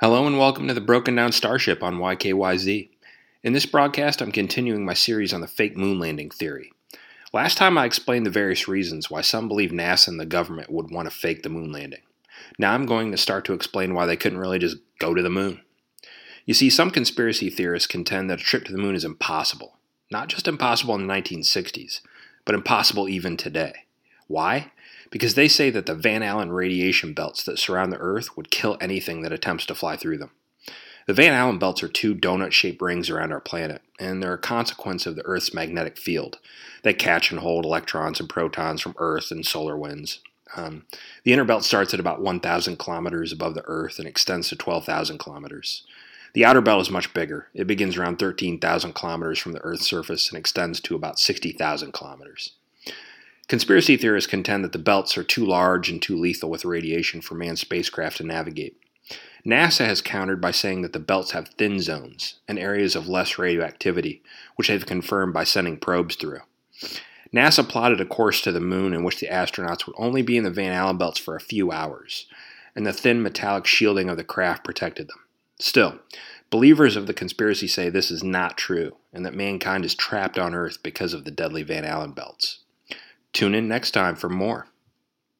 Hello and welcome to the Broken Down Starship on YKYZ. In this broadcast, I'm continuing my series on the fake moon landing theory. Last time I explained the various reasons why some believe NASA and the government would want to fake the moon landing. Now I'm going to start to explain why they couldn't really just go to the moon. You see, some conspiracy theorists contend that a trip to the moon is impossible. Not just impossible in the 1960s, but impossible even today. Why? because they say that the Van Allen radiation belts that surround the Earth would kill anything that attempts to fly through them. The Van Allen belts are two donut shaped rings around our planet, and they're a consequence of the Earth's magnetic field. They catch and hold electrons and protons from Earth and solar winds. Um, the inner belt starts at about 1,000 kilometers above the Earth and extends to 12,000 kilometers. The outer belt is much bigger. It begins around 13,000 kilometers from the Earth's surface and extends to about 60,000 kilometers. Conspiracy theorists contend that the belts are too large and too lethal with radiation for manned spacecraft to navigate. NASA has countered by saying that the belts have thin zones and areas of less radioactivity, which they've confirmed by sending probes through. NASA plotted a course to the moon in which the astronauts would only be in the Van Allen belts for a few hours, and the thin metallic shielding of the craft protected them. Still, believers of the conspiracy say this is not true and that mankind is trapped on Earth because of the deadly Van Allen belts. Tune in next time for more.